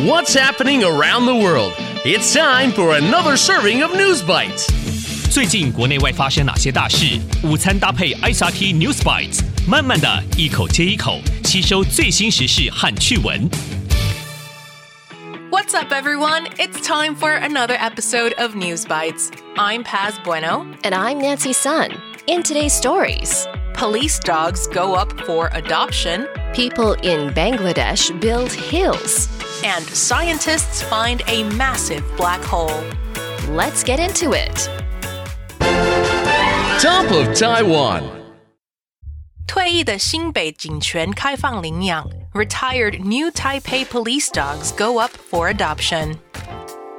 What's happening around the world? It's time for another serving of News Bites. 最近国内外发生哪些大事？午餐搭配 ICRT News Bites，慢慢的一口接一口吸收最新时事和趣闻。What's up, everyone? It's time for another episode of News Bites. I'm Paz Bueno. And I'm Nancy Sun. In today's stories, police dogs go up for adoption, people in Bangladesh build hills, and scientists find a massive black hole. Let's get into it. Top of Taiwan. 退役的新北警犬开放领养 Retired New Taipei police dogs go up for adoption.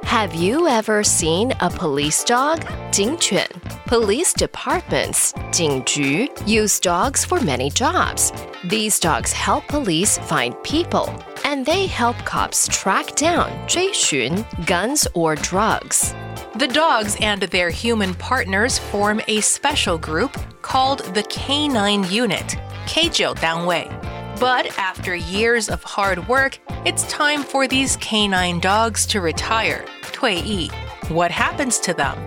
Have you ever seen a police dog? 警犬. Police departments, 警局, use dogs for many jobs. These dogs help police find people, and they help cops track down 追寻 guns or drugs. The dogs and their human partners form a special group called the K9 Unit, K9 单位. But after years of hard work, it's time for these canine dogs to retire, 退役. What happens to them?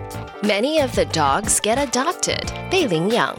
Many of the dogs get adopted, 被领养.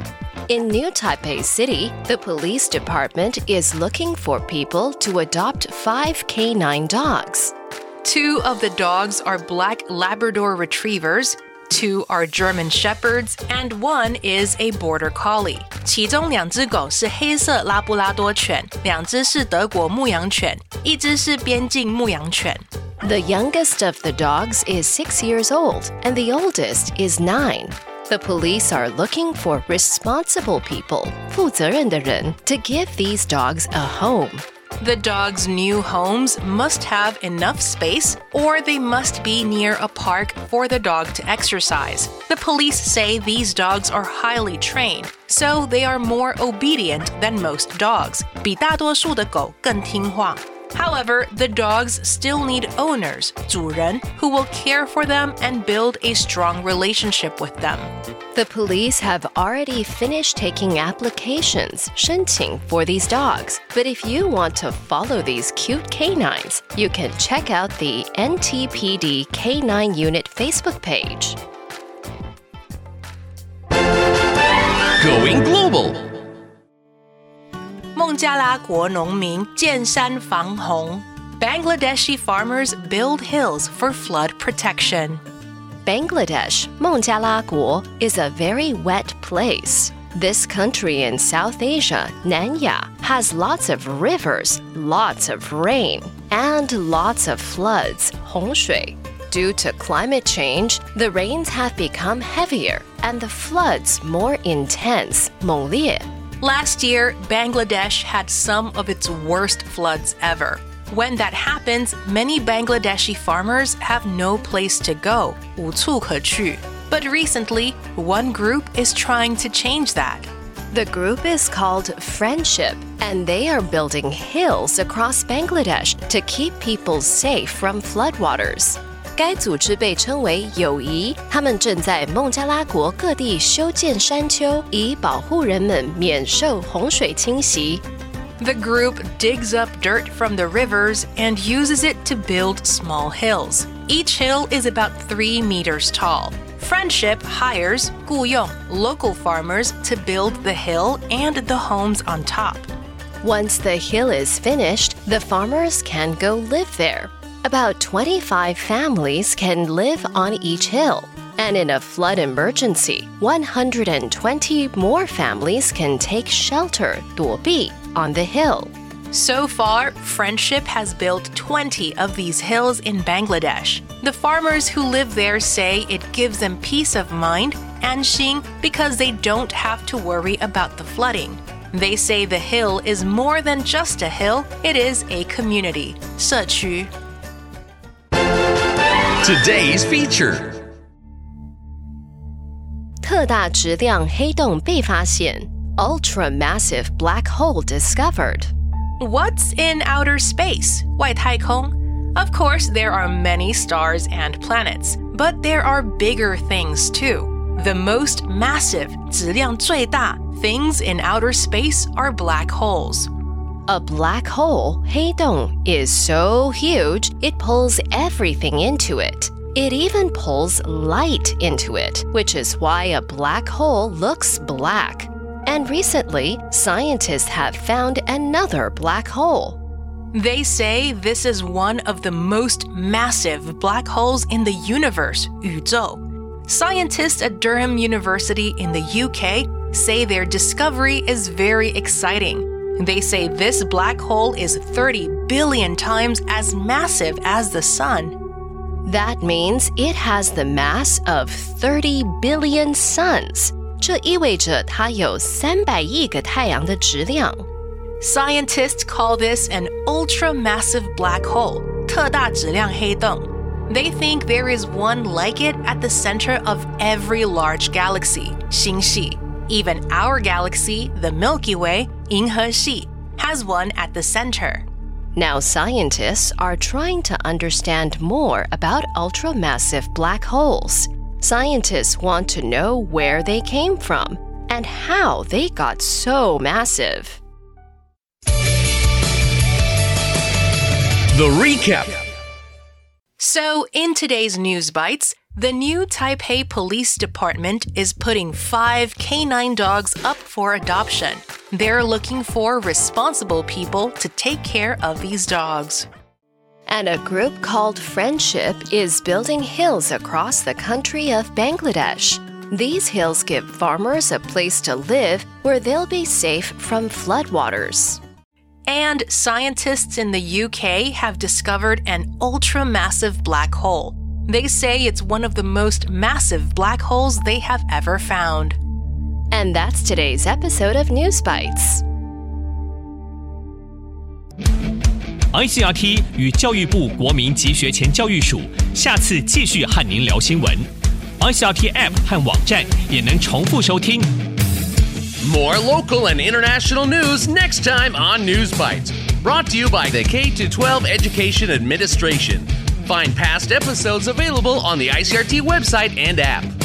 In New Taipei City, the police department is looking for people to adopt five canine dogs. Two of the dogs are black Labrador retrievers, two are German shepherds, and one is a border collie. 其中两只狗是黑色拉布拉多犬，两只是德国牧羊犬，一只是边境牧羊犬。 The youngest of the dogs is six years old, and the oldest is nine. The police are looking for responsible people, 负责任的人, to give these dogs a home. The dogs' new homes must have enough space or they must be near a park for the dog to exercise. The police say these dogs are highly trained, so they are more obedient than most dogs. 比大多数的狗更听话。 However, the dogs still need owners, 主人, who will care for them and build a strong relationship with them. The police have already finished taking applications, 申请 for these dogs. But if you want to follow these cute canines, you can check out the NTPD K9 Unit Facebook page. Going global. 孟加拉国农民建山防洪。Bangladeshi farmers build hills for flood protection. Bangladesh, 孟加拉国, is a very wet place. This country in South Asia, Nanya, has lots of rivers, lots of rain, and lots of floods, 洪水. Due to climate change, the rains have become heavier and the floods more intense, 猛烈. Last year, Bangladesh had some of its worst floods ever. When that happens, many Bangladeshi farmers have no place to go. But recently, one group is trying to change that. The group is called Friendship, and they are building hills across Bangladesh to keep people safe from floodwaters. 该组织被称为友谊，他们正在孟加拉国各地修建山丘，以保护人们免受洪水侵袭。 The group digs up dirt from the rivers and uses it to build small hills. Each hill is about three meters tall. Friendship hires 雇佣 local farmers to build the hill and the homes on top. Once the hill is finished, the farmers can go live there. About 25 families can live on each hill. And in a flood emergency, 120 more families can take shelter, 躲避, on the hill. So far, Friendship has built 20 of these hills in Bangladesh. The farmers who live there say it gives them peace of mind and Xing because they don't have to worry about the flooding. They say the hill is more than just a hill, it is a community. 社区 Today's feature. 特大质量黑洞被发现，ultra-massive black hole discovered. What's in outer space? 外太空? Of course, there are many stars and planets, but there are bigger things too. The most massive, 质量最大 things in outer space are black holes. A black hole, 黑洞, is so huge it pulls everything into it. It even pulls light into it, which is why a black hole looks black. And recently, scientists have found another black hole. They say this is one of the most massive black holes in the universe, 宇宙. Scientists at Durham University in the UK say their discovery is very exciting. They say this black hole is 30 billion times as massive as the sun. That means it has the mass of 30 billion suns. 这意味着它有三百亿个太阳的质量。Scientists call this an ultra-massive black hole, 特大质量黑洞. They think there is one like it at the center of every large galaxy, 星系. Even our galaxy, the Milky Way, Yingheshi, has one at the center. Now, scientists are trying to understand more about ultra massive black holes. Scientists want to know where they came from and how they got so massive. The recap. So, in today's News Bites, the new Taipei Police Department is putting five canine dogs up for adoption. They're looking for responsible people to take care of these dogs. And a group called Friendship is building hills across the country of Bangladesh. These hills give farmers a place to live where they'll be safe from floodwaters. And scientists in the UK have discovered an ultra-massive black hole. They say it's one of the most massive black holes they have ever found. And that's today's episode of News Bites. ICRT 与教育部国民及学前教育署下次继续和您聊新闻。ICRT App 和网站也能重复收听。 More local and international news next time on News Bites. Brought to you by the K 12 Education Administration. Find past episodes available on the ICRT website and app.